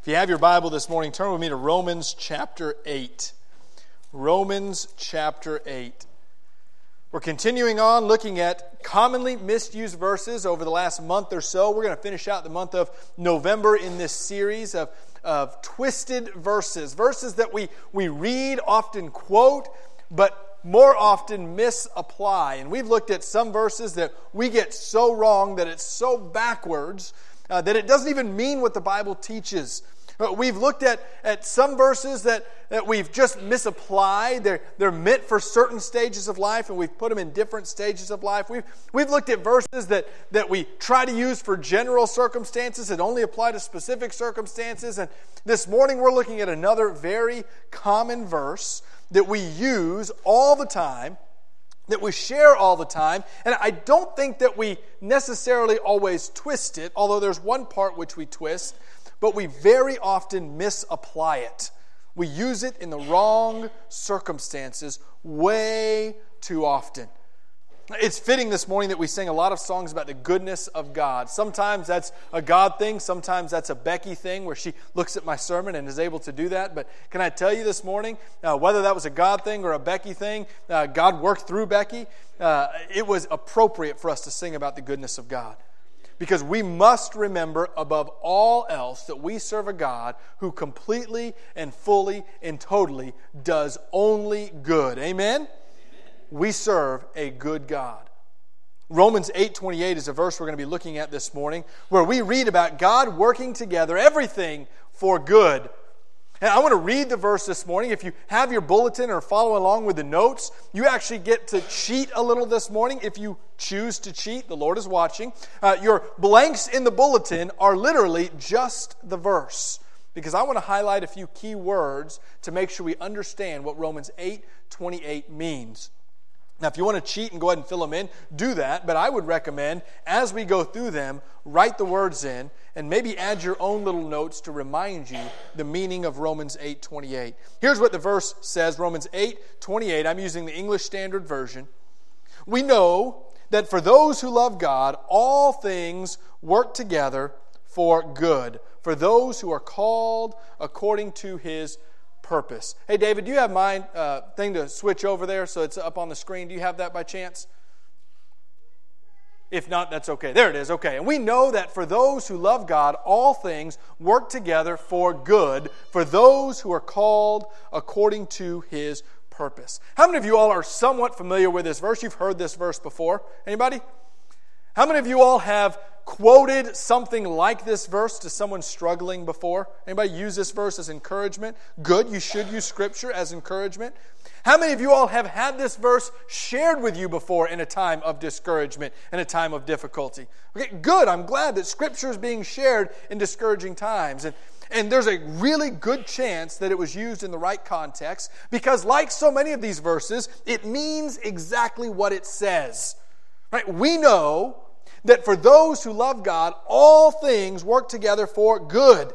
If you have your Bible this morning, turn with me to Romans chapter 8. Romans chapter 8. We're continuing on looking at commonly misused verses over the last month or so. We're going to finish out the month of November in this series of, of twisted verses. Verses that we, we read, often quote, but more often misapply. And we've looked at some verses that we get so wrong that it's so backwards uh, that it doesn't even mean what the Bible teaches. Uh, we've looked at, at some verses that, that we've just misapplied. They're, they're meant for certain stages of life, and we've put them in different stages of life. We've, we've looked at verses that, that we try to use for general circumstances that only apply to specific circumstances. And this morning we're looking at another very common verse that we use all the time that we share all the time. And I don't think that we necessarily always twist it, although there's one part which we twist, but we very often misapply it. We use it in the wrong circumstances way too often. It's fitting this morning that we sing a lot of songs about the goodness of God. Sometimes that's a God thing, sometimes that's a Becky thing where she looks at my sermon and is able to do that. But can I tell you this morning, uh, whether that was a God thing or a Becky thing, uh, God worked through Becky. Uh, it was appropriate for us to sing about the goodness of God. Because we must remember above all else that we serve a God who completely and fully and totally does only good. Amen? We serve a good God. Romans 8:28 is a verse we're going to be looking at this morning where we read about God working together everything for good. And I want to read the verse this morning. If you have your bulletin or follow along with the notes, you actually get to cheat a little this morning. If you choose to cheat, the Lord is watching. Uh, your blanks in the bulletin are literally just the verse because I want to highlight a few key words to make sure we understand what Romans 8:28 means. Now, if you want to cheat and go ahead and fill them in, do that. But I would recommend, as we go through them, write the words in and maybe add your own little notes to remind you the meaning of Romans 8 28. Here's what the verse says Romans 8 28. I'm using the English Standard Version. We know that for those who love God, all things work together for good, for those who are called according to his purpose. Hey, David, do you have my uh, thing to switch over there so it's up on the screen? Do you have that by chance? If not, that's okay. There it is. Okay. And we know that for those who love God, all things work together for good for those who are called according to his purpose. How many of you all are somewhat familiar with this verse? You've heard this verse before. Anybody? How many of you all have quoted something like this verse to someone struggling before? Anybody use this verse as encouragement? Good, you should use scripture as encouragement. How many of you all have had this verse shared with you before in a time of discouragement and a time of difficulty? Okay, good. I'm glad that scripture is being shared in discouraging times. And and there's a really good chance that it was used in the right context because, like so many of these verses, it means exactly what it says. Right? We know that for those who love God, all things work together for good,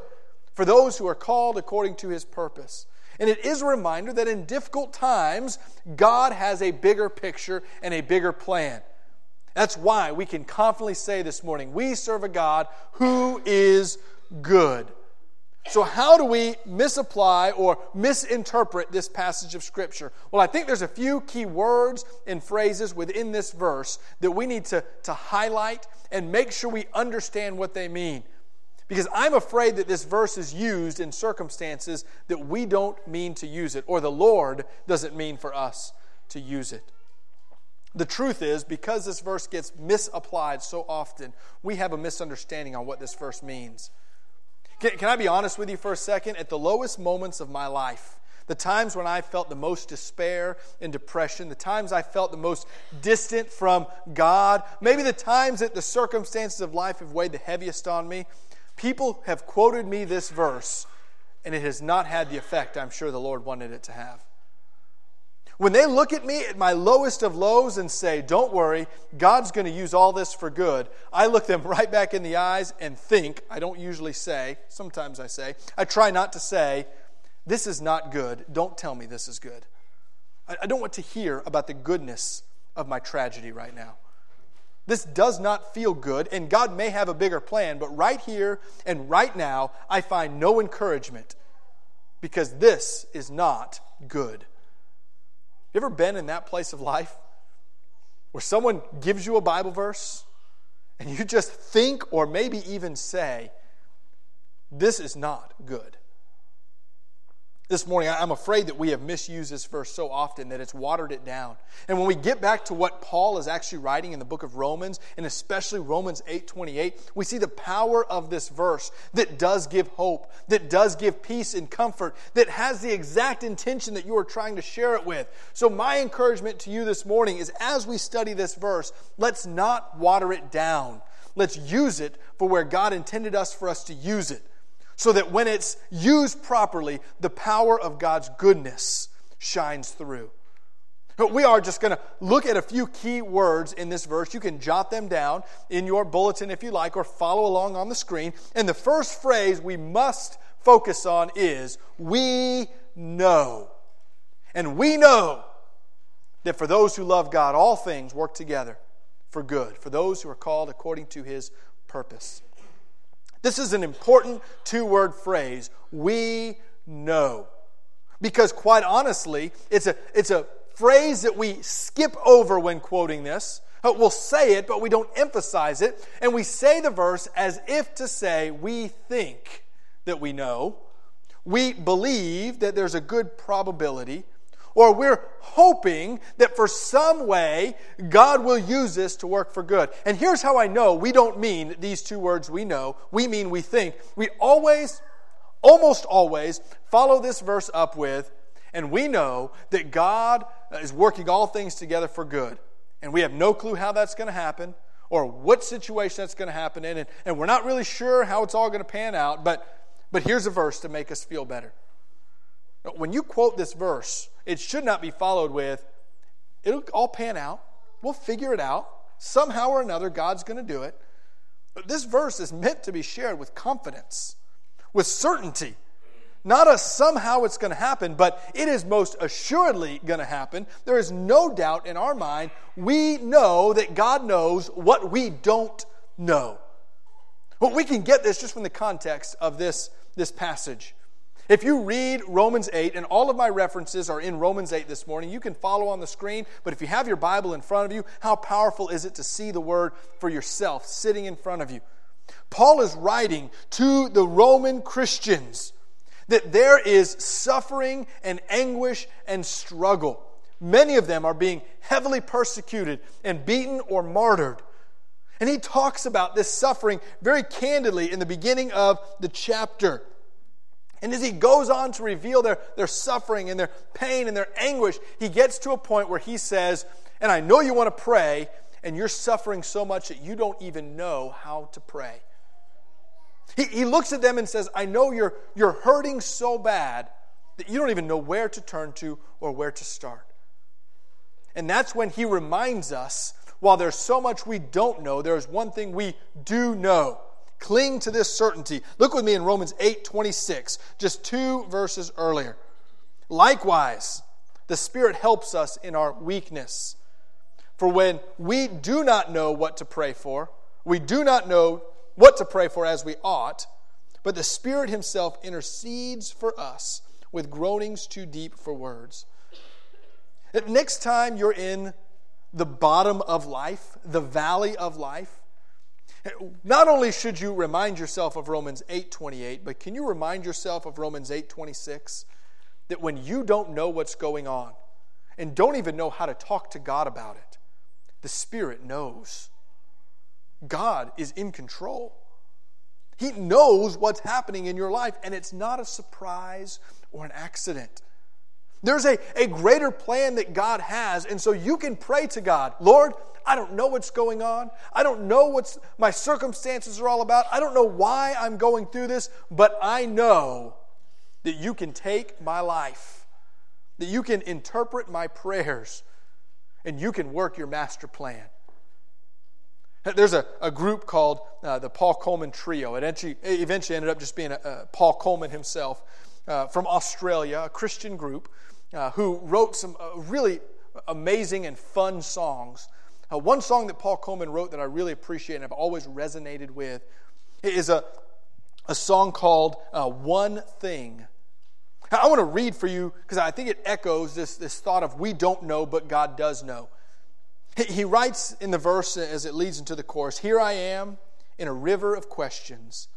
for those who are called according to his purpose. And it is a reminder that in difficult times, God has a bigger picture and a bigger plan. That's why we can confidently say this morning we serve a God who is good. So, how do we misapply or misinterpret this passage of Scripture? Well, I think there's a few key words and phrases within this verse that we need to, to highlight and make sure we understand what they mean. Because I'm afraid that this verse is used in circumstances that we don't mean to use it, or the Lord doesn't mean for us to use it. The truth is, because this verse gets misapplied so often, we have a misunderstanding on what this verse means. Can, can I be honest with you for a second? At the lowest moments of my life, the times when I felt the most despair and depression, the times I felt the most distant from God, maybe the times that the circumstances of life have weighed the heaviest on me, people have quoted me this verse, and it has not had the effect I'm sure the Lord wanted it to have. When they look at me at my lowest of lows and say, Don't worry, God's going to use all this for good, I look them right back in the eyes and think, I don't usually say, sometimes I say, I try not to say, This is not good. Don't tell me this is good. I don't want to hear about the goodness of my tragedy right now. This does not feel good, and God may have a bigger plan, but right here and right now, I find no encouragement because this is not good. You ever been in that place of life where someone gives you a Bible verse and you just think or maybe even say, This is not good? This morning, I'm afraid that we have misused this verse so often that it's watered it down. And when we get back to what Paul is actually writing in the book of Romans, and especially Romans 8:28, we see the power of this verse that does give hope, that does give peace and comfort, that has the exact intention that you are trying to share it with. So my encouragement to you this morning is as we study this verse, let's not water it down. Let's use it for where God intended us for us to use it so that when it's used properly, the power of God's goodness shines through. But we are just going to look at a few key words in this verse. You can jot them down in your bulletin if you like, or follow along on the screen. And the first phrase we must focus on is We know. And we know that for those who love God, all things work together for good, for those who are called according to his purpose. This is an important two word phrase. We know. Because quite honestly, it's a, it's a phrase that we skip over when quoting this. Uh, we'll say it, but we don't emphasize it. And we say the verse as if to say, we think that we know. We believe that there's a good probability or we're hoping that for some way God will use this to work for good. And here's how I know we don't mean these two words we know, we mean we think. We always, almost always, follow this verse up with, and we know that God uh, is working all things together for good. And we have no clue how that's going to happen or what situation that's going to happen in. And, and we're not really sure how it's all going to pan out, but, but here's a verse to make us feel better. When you quote this verse, it should not be followed with, it'll all pan out. We'll figure it out. Somehow or another, God's going to do it. But this verse is meant to be shared with confidence, with certainty. Not a somehow it's going to happen, but it is most assuredly going to happen. There is no doubt in our mind. We know that God knows what we don't know. Well, we can get this just from the context of this, this passage. If you read Romans 8, and all of my references are in Romans 8 this morning, you can follow on the screen, but if you have your Bible in front of you, how powerful is it to see the word for yourself sitting in front of you? Paul is writing to the Roman Christians that there is suffering and anguish and struggle. Many of them are being heavily persecuted and beaten or martyred. And he talks about this suffering very candidly in the beginning of the chapter. And as he goes on to reveal their, their suffering and their pain and their anguish, he gets to a point where he says, And I know you want to pray, and you're suffering so much that you don't even know how to pray. He, he looks at them and says, I know you're, you're hurting so bad that you don't even know where to turn to or where to start. And that's when he reminds us while there's so much we don't know, there's one thing we do know. Cling to this certainty. Look with me in Romans 8 26, just two verses earlier. Likewise, the Spirit helps us in our weakness. For when we do not know what to pray for, we do not know what to pray for as we ought, but the Spirit Himself intercedes for us with groanings too deep for words. Next time you're in the bottom of life, the valley of life, not only should you remind yourself of Romans 8:28, but can you remind yourself of Romans 8:26 that when you don't know what's going on and don't even know how to talk to God about it, the Spirit knows. God is in control. He knows what's happening in your life, and it's not a surprise or an accident. There's a, a greater plan that God has, and so you can pray to God, Lord, I don't know what's going on. I don't know what my circumstances are all about. I don't know why I'm going through this, but I know that you can take my life, that you can interpret my prayers, and you can work your master plan. There's a, a group called uh, the Paul Colman Trio. It eventually, eventually ended up just being a, a Paul Colman himself uh, from Australia, a Christian group uh, who wrote some uh, really amazing and fun songs Uh, one song that Paul Colman wrote that I really appreciate and I've always resonated with is a, a song called uh, One Thing. I want to read for you because I think it echoes this, this thought of we don't know, but God does know. He, he writes in the verse as it leads into the chorus Here I am in a river of questions.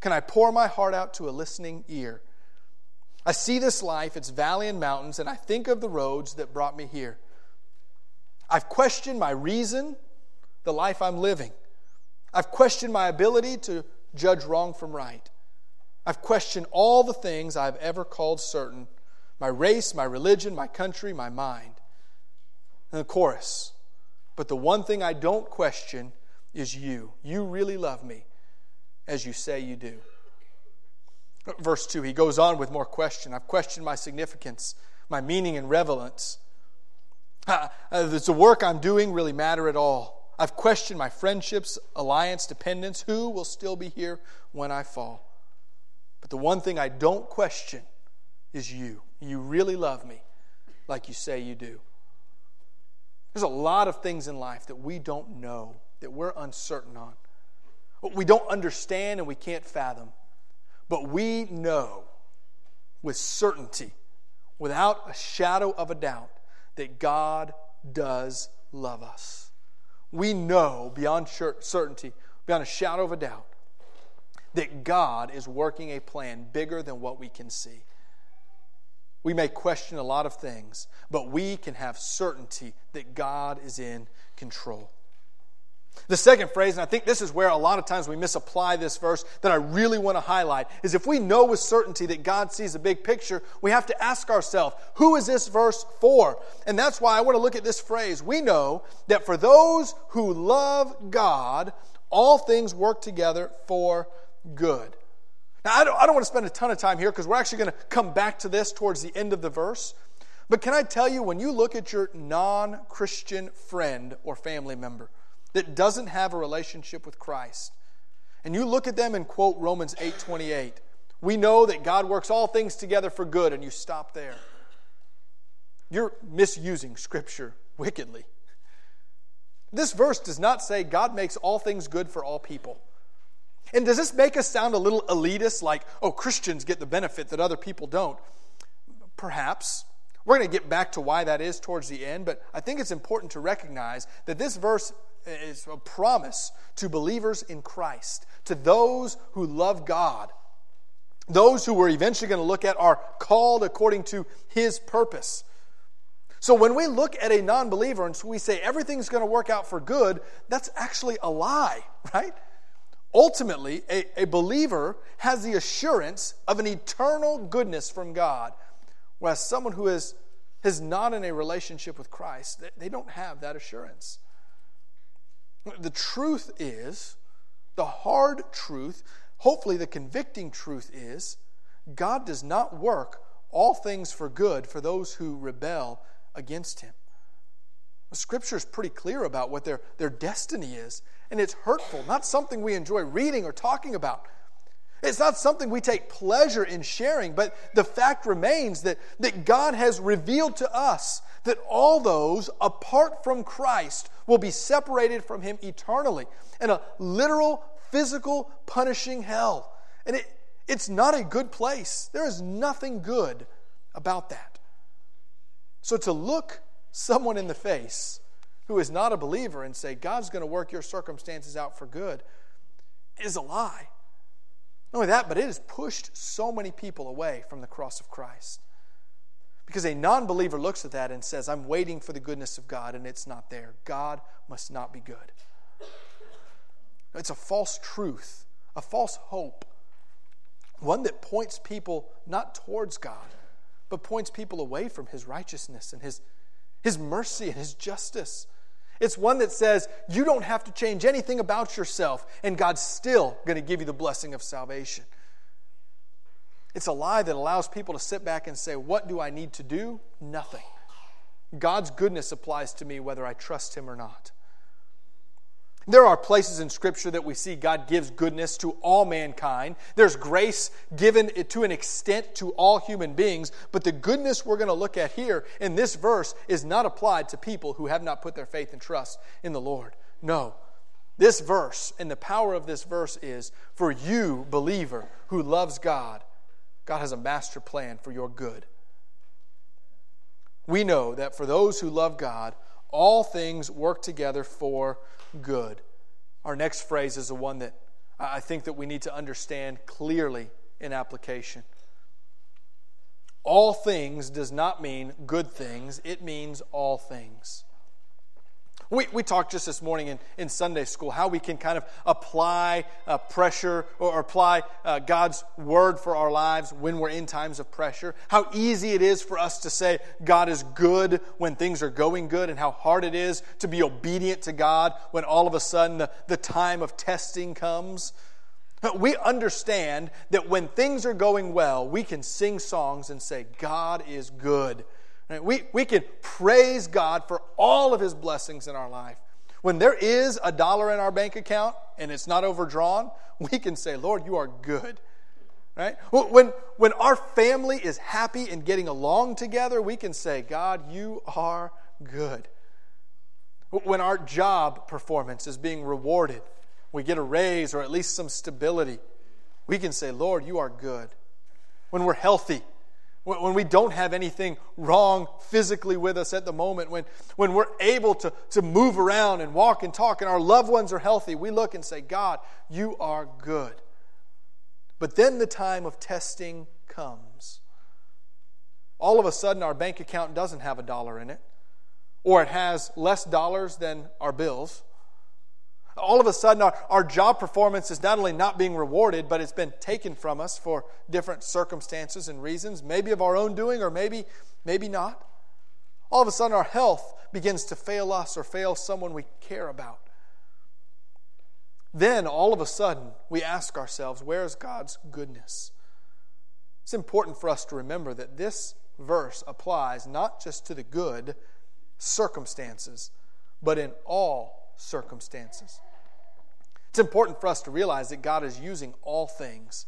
Can I pour my heart out to a listening ear? I see this life, its valley and mountains, and I think of the roads that brought me here. I've questioned my reason, the life I'm living. I've questioned my ability to judge wrong from right. I've questioned all the things I've ever called certain my race, my religion, my country, my mind. And the chorus. But the one thing I don't question is you. You really love me as you say you do. Verse 2, he goes on with more question. I've questioned my significance, my meaning and relevance. Uh, does the work I'm doing really matter at all? I've questioned my friendships, alliance, dependence. Who will still be here when I fall? But the one thing I don't question is you. You really love me like you say you do. There's a lot of things in life that we don't know, that we're uncertain on. We don't understand and we can't fathom. But we know with certainty, without a shadow of a doubt, that God does love us. We know beyond certainty, beyond a shadow of a doubt, that God is working a plan bigger than what we can see. We may question a lot of things, but we can have certainty that God is in control. The second phrase, and I think this is where a lot of times we misapply this verse that I really want to highlight, is if we know with certainty that God sees a big picture, we have to ask ourselves, who is this verse for? And that's why I want to look at this phrase. We know that for those who love God, all things work together for good. Now, I don't, I don't want to spend a ton of time here because we're actually going to come back to this towards the end of the verse. But can I tell you, when you look at your non Christian friend or family member, that doesn't have a relationship with Christ, and you look at them and quote Romans 8:28, we know that God works all things together for good, and you stop there. You're misusing Scripture wickedly. This verse does not say God makes all things good for all people. And does this make us sound a little elitist, like, oh, Christians get the benefit that other people don't? Perhaps. We're going to get back to why that is towards the end, but I think it's important to recognize that this verse is a promise to believers in Christ, to those who love God. Those who we're eventually going to look at are called according to His purpose. So when we look at a non believer and we say everything's going to work out for good, that's actually a lie, right? Ultimately, a, a believer has the assurance of an eternal goodness from God, whereas someone who is, is not in a relationship with Christ, they, they don't have that assurance. The truth is, the hard truth, hopefully the convicting truth is, God does not work all things for good for those who rebel against Him. Scripture is pretty clear about what their, their destiny is, and it's hurtful, not something we enjoy reading or talking about. It's not something we take pleasure in sharing, but the fact remains that, that God has revealed to us that all those apart from Christ will be separated from Him eternally in a literal, physical, punishing hell. And it, it's not a good place. There is nothing good about that. So to look someone in the face who is not a believer and say, God's going to work your circumstances out for good, is a lie. Not only that, but it has pushed so many people away from the cross of Christ. Because a non believer looks at that and says, I'm waiting for the goodness of God, and it's not there. God must not be good. It's a false truth, a false hope, one that points people not towards God, but points people away from His righteousness and His, his mercy and His justice. It's one that says you don't have to change anything about yourself, and God's still going to give you the blessing of salvation. It's a lie that allows people to sit back and say, What do I need to do? Nothing. God's goodness applies to me whether I trust Him or not. There are places in Scripture that we see God gives goodness to all mankind. There's grace given to an extent to all human beings, but the goodness we're going to look at here in this verse is not applied to people who have not put their faith and trust in the Lord. No. This verse and the power of this verse is for you, believer, who loves God, God has a master plan for your good. We know that for those who love God, all things work together for good. Our next phrase is the one that I think that we need to understand clearly in application. All things does not mean good things, it means all things. We, we talked just this morning in, in Sunday school how we can kind of apply uh, pressure or, apply uh, God's word for our lives when we're in times of pressure. How easy it is for us to say God is good when things are going good, and how hard it is to be obedient to God when all of a sudden the, the time of testing comes. We understand that when things are going well, we can sing songs and say, God is good. We, we can praise God for all of His blessings in our life. When there is a dollar in our bank account and it's not overdrawn, we can say, Lord, you are good. Right? When, when our family is happy and getting along together, we can say, God, you are good. When our job performance is being rewarded, we get a raise or at least some stability, we can say, Lord, you are good. When we're healthy, when we don't have anything wrong physically with us at the moment, when, when we're able to, to move around and walk and talk and our loved ones are healthy, we look and say, God, you are good. But then the time of testing comes. All of a sudden, our bank account doesn't have a dollar in it, or it has less dollars than our bills all of a sudden, our, our job performance is not only not being rewarded, but it's been taken from us for different circumstances and reasons, maybe of our own doing or maybe, maybe not. All of a sudden, our health begins to fail us or fail someone we care about. Then, all of a sudden, we ask ourselves, where is God's goodness? It's important for us to remember that this verse applies not just to the good circumstances, but in all circumstances. It's important for us to realize that God is using all things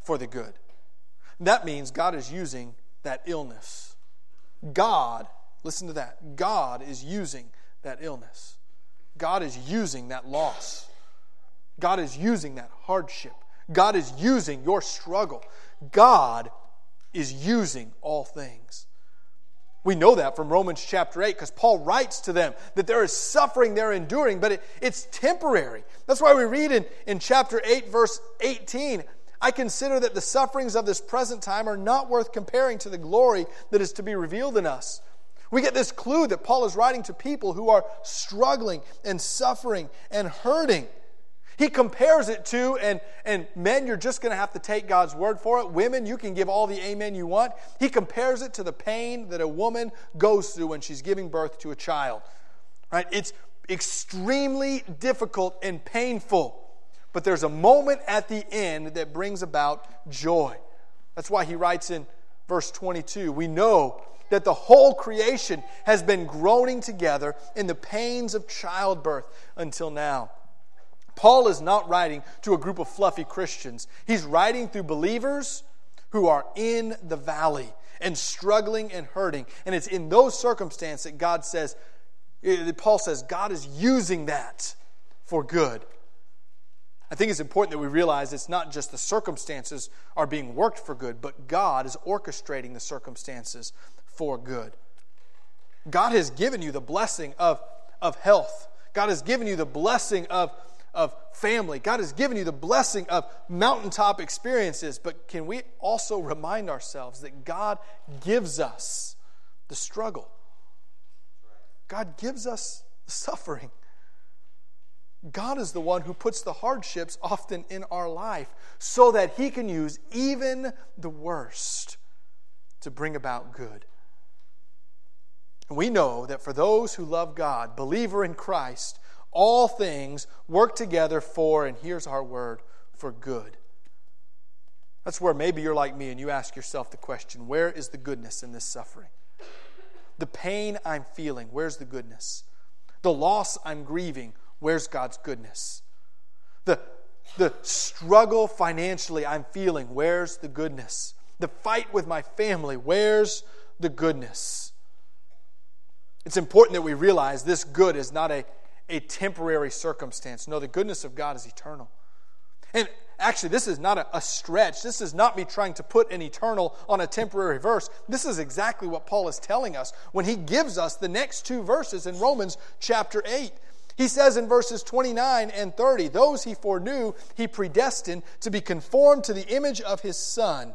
for the good. That means God is using that illness. God, listen to that, God is using that illness. God is using that loss. God is using that hardship. God is using your struggle. God is using all things. We know that from Romans chapter 8 because Paul writes to them that there is suffering they're enduring, but it, it's temporary. That's why we read in, in chapter 8, verse 18 I consider that the sufferings of this present time are not worth comparing to the glory that is to be revealed in us. We get this clue that Paul is writing to people who are struggling and suffering and hurting. He compares it to, and, and men, you're just going to have to take God's word for it. Women, you can give all the amen you want. He compares it to the pain that a woman goes through when she's giving birth to a child. Right? It's extremely difficult and painful. But there's a moment at the end that brings about joy. That's why he writes in verse 22 We know that the whole creation has been groaning together in the pains of childbirth until now. Paul is not writing to a group of fluffy Christians. He's writing through believers who are in the valley and struggling and hurting. And it's in those circumstances that God says, eh, Paul says, God is using that for good. I think it's important that we realize it's not just the circumstances are being worked for good, but God is orchestrating the circumstances for good. God has given you the blessing of, of health. God has given you the blessing of of family. God has given you the blessing of mountaintop experiences, but can we also remind ourselves that God gives us the struggle? God gives us the suffering. God is the one who puts the hardships often in our life so that He can use even the worst to bring about good. We know that for those who love God, believer in Christ, all things work together for, and here's our word, for good. That's where maybe you're like me and you ask yourself the question where is the goodness in this suffering? The pain I'm feeling, where's the goodness? The loss I'm grieving, Where's God's goodness? The, the struggle financially I'm feeling, where's the goodness? The fight with my family, where's the goodness? It's important that we realize this good is not a, a temporary circumstance. No, the goodness of God is eternal. And actually, this is not a, a, stretch. This is not me trying to put an eternal on a temporary verse. This is exactly what Paul is telling us when he gives us the next two verses in Romans chapter 8. He says in verses 29 and 30, Those he foreknew, he predestined to be conformed to the image of his Son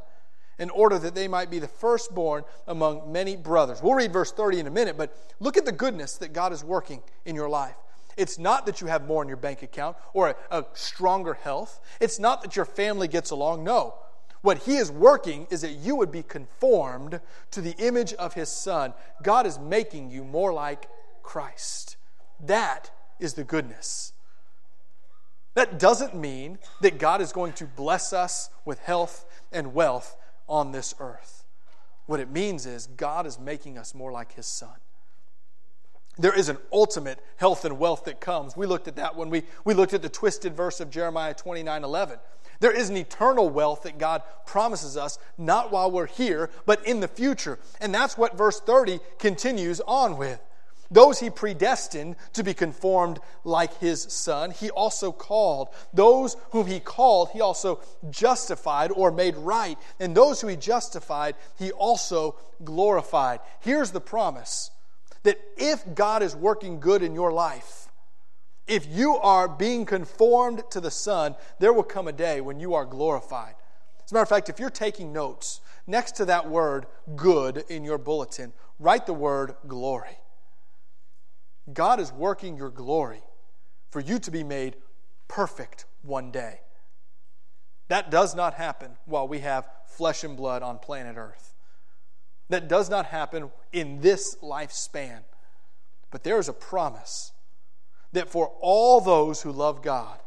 in order that they might be the firstborn among many brothers. We'll read verse 30 in a minute, but look at the goodness that God is working in your life. It's not that you have more in your bank account or a, a stronger health. It's not that your family gets along. No. What He is working is that you would be conformed to the image of His Son. God is making you more like Christ. That is the goodness. That doesn't mean that God is going to bless us with health and wealth on this earth. What it means is God is making us more like His Son. There is an ultimate health and wealth that comes. We looked at that when we, we looked at the twisted verse of Jeremiah 29 11. There is an eternal wealth that God promises us, not while we're here, but in the future. And that's what verse 30 continues on with. Those he predestined to be conformed like his son, he also called. Those whom he called, he also justified or made right. And those who he justified, he also glorified. Here's the promise that if God is working good in your life, if you are being conformed to the Son, there will come a day when you are glorified. As a matter of fact, if you're taking notes, next to that word good in your bulletin, write the word glory. God is working your glory for you to be made perfect one day. That does not happen while we have flesh and blood on planet Earth. That does not happen in this lifespan. But there is a promise that for all those who love God,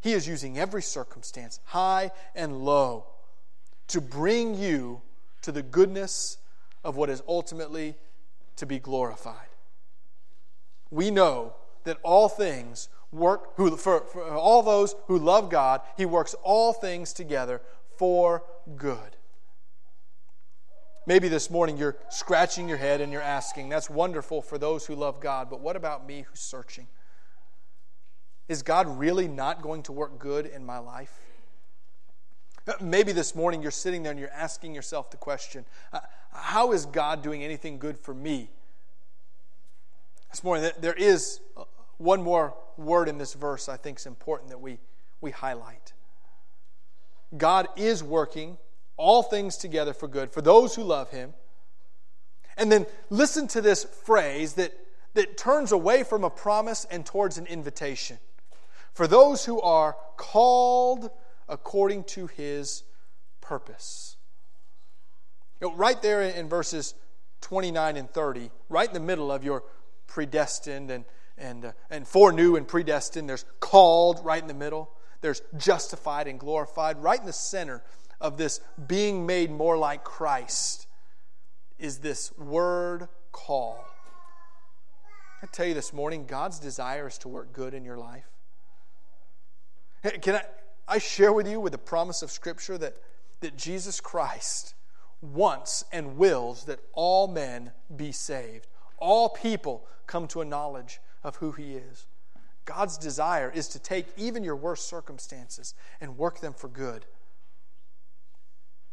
He is using every circumstance, high and low, to bring you to the goodness of what is ultimately to be glorified we know that all things work who, for, for all those who love God, He works all things together for good. Maybe this morning you're scratching your head and you're asking, that's wonderful for those who love God, but what about me who's searching? Is God really not going to work good in my life? Maybe this morning you're sitting there and you're asking yourself the question uh, how is God doing anything good for me this morning, there is uh, one more word in this verse I think is important that we, we highlight. God is working all things together for good for those who love Him. And then listen to this phrase that, that turns away from a promise and towards an invitation. For those who are called according to His purpose. You know, right there in verses 29 and 30, right in the middle of your predestined and, and, uh, and foreknew and predestined. There's called right in the middle. There's justified and glorified. Right in the center of this being made more like Christ is this word call. I tell you this morning, God's desire is to work good in your life. Can I, I share with you with the promise of Scripture that, that Jesus Christ wants and wills that all men be saved all people come to a knowledge of who He is. God's desire is to take even your worst circumstances and work them for good.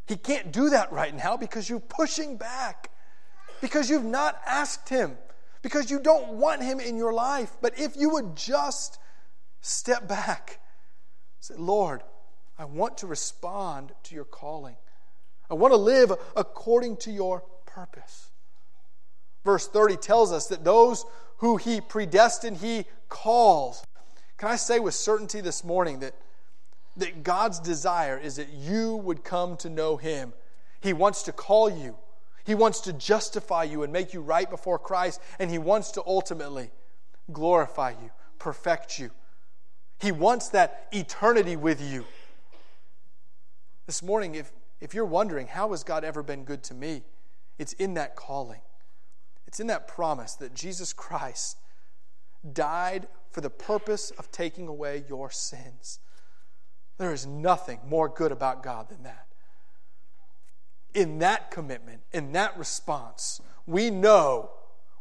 He can't do that right now because you're pushing back, because you've not asked Him, because you don't want Him in your life. But if you would just step back, say, Lord, I want to respond to your calling. I want to live according to your purpose verse 30 tells us that those who he predestined, he calls. Can I say with certainty this morning that, that God's desire is that you would come to know him? He wants to call you, he wants to justify you and make you right before Christ, and he wants to ultimately glorify you, perfect you. He wants that eternity with you. This morning, if, if you're wondering, how has God ever been good to me? It's in that calling. It's in that promise that Jesus Christ died for the purpose of taking away your sins. There is nothing more good about God than that. In that commitment, in that response, we know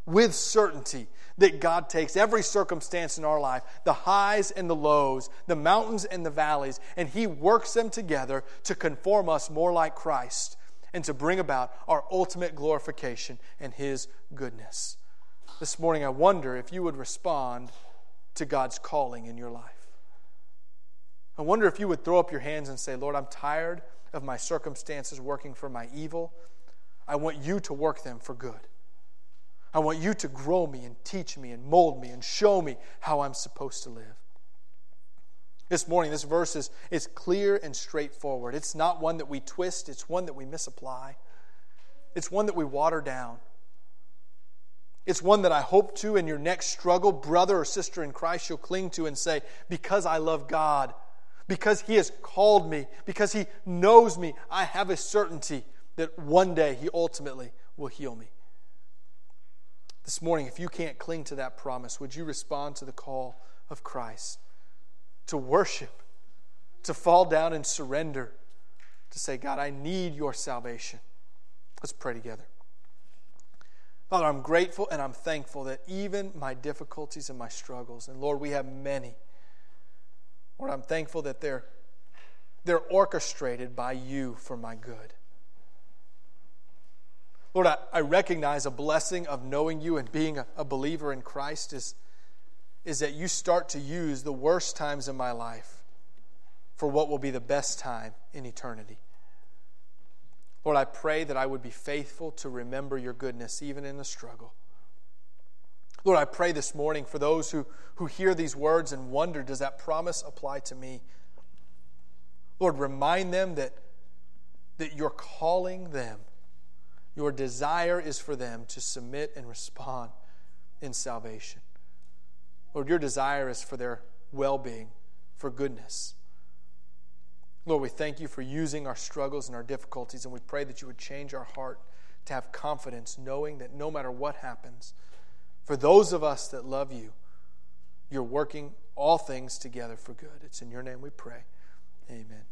with certainty that God takes every circumstance in our life, the highs and the lows, the mountains and the valleys, and He works them together to conform us more like Christ and to bring about our ultimate glorification and His goodness. This morning, I wonder if you would respond to God's calling in your life. I wonder if you would throw up your hands and say, Lord, I'm tired of my circumstances working for my evil. I want you to work them for good. I want you to grow me and teach me and mold me and show me how I'm supposed to live. This morning, this verse is, is clear and straightforward. It's not one that we twist, it's one that we misapply, it's one that we water down. It's one that I hope to in your next struggle, brother or sister in Christ, you'll cling to and say, Because I love God, because He has called me, because He knows me, I have a certainty that one day He ultimately will heal me. This morning, if you can't cling to that promise, would you respond to the call of Christ to worship, to fall down and surrender, to say, God, I need your salvation? Let's pray together. Father, I'm grateful and I'm thankful that even my difficulties and my struggles, and Lord, we have many. Lord, I'm thankful that they're, they're orchestrated by you for my good. Lord, I, I recognize a blessing of knowing you and being a, a believer in Christ is, is that you start to use the worst times in my life for what will be the best time in eternity. Lord, I pray that I would be faithful to remember your goodness even in the struggle. Lord, I pray this morning for those who, who hear these words and wonder, does that promise apply to me? Lord, remind them that, that you're calling them your desire is for them to submit and respond in salvation. Lord, your desire is for their well being, for goodness. Lord, we thank you for using our struggles and our difficulties, and we pray that you would change our heart to have confidence, knowing that no matter what happens, for those of us that love you, you're working all things together for good. It's in your name we pray. Amen.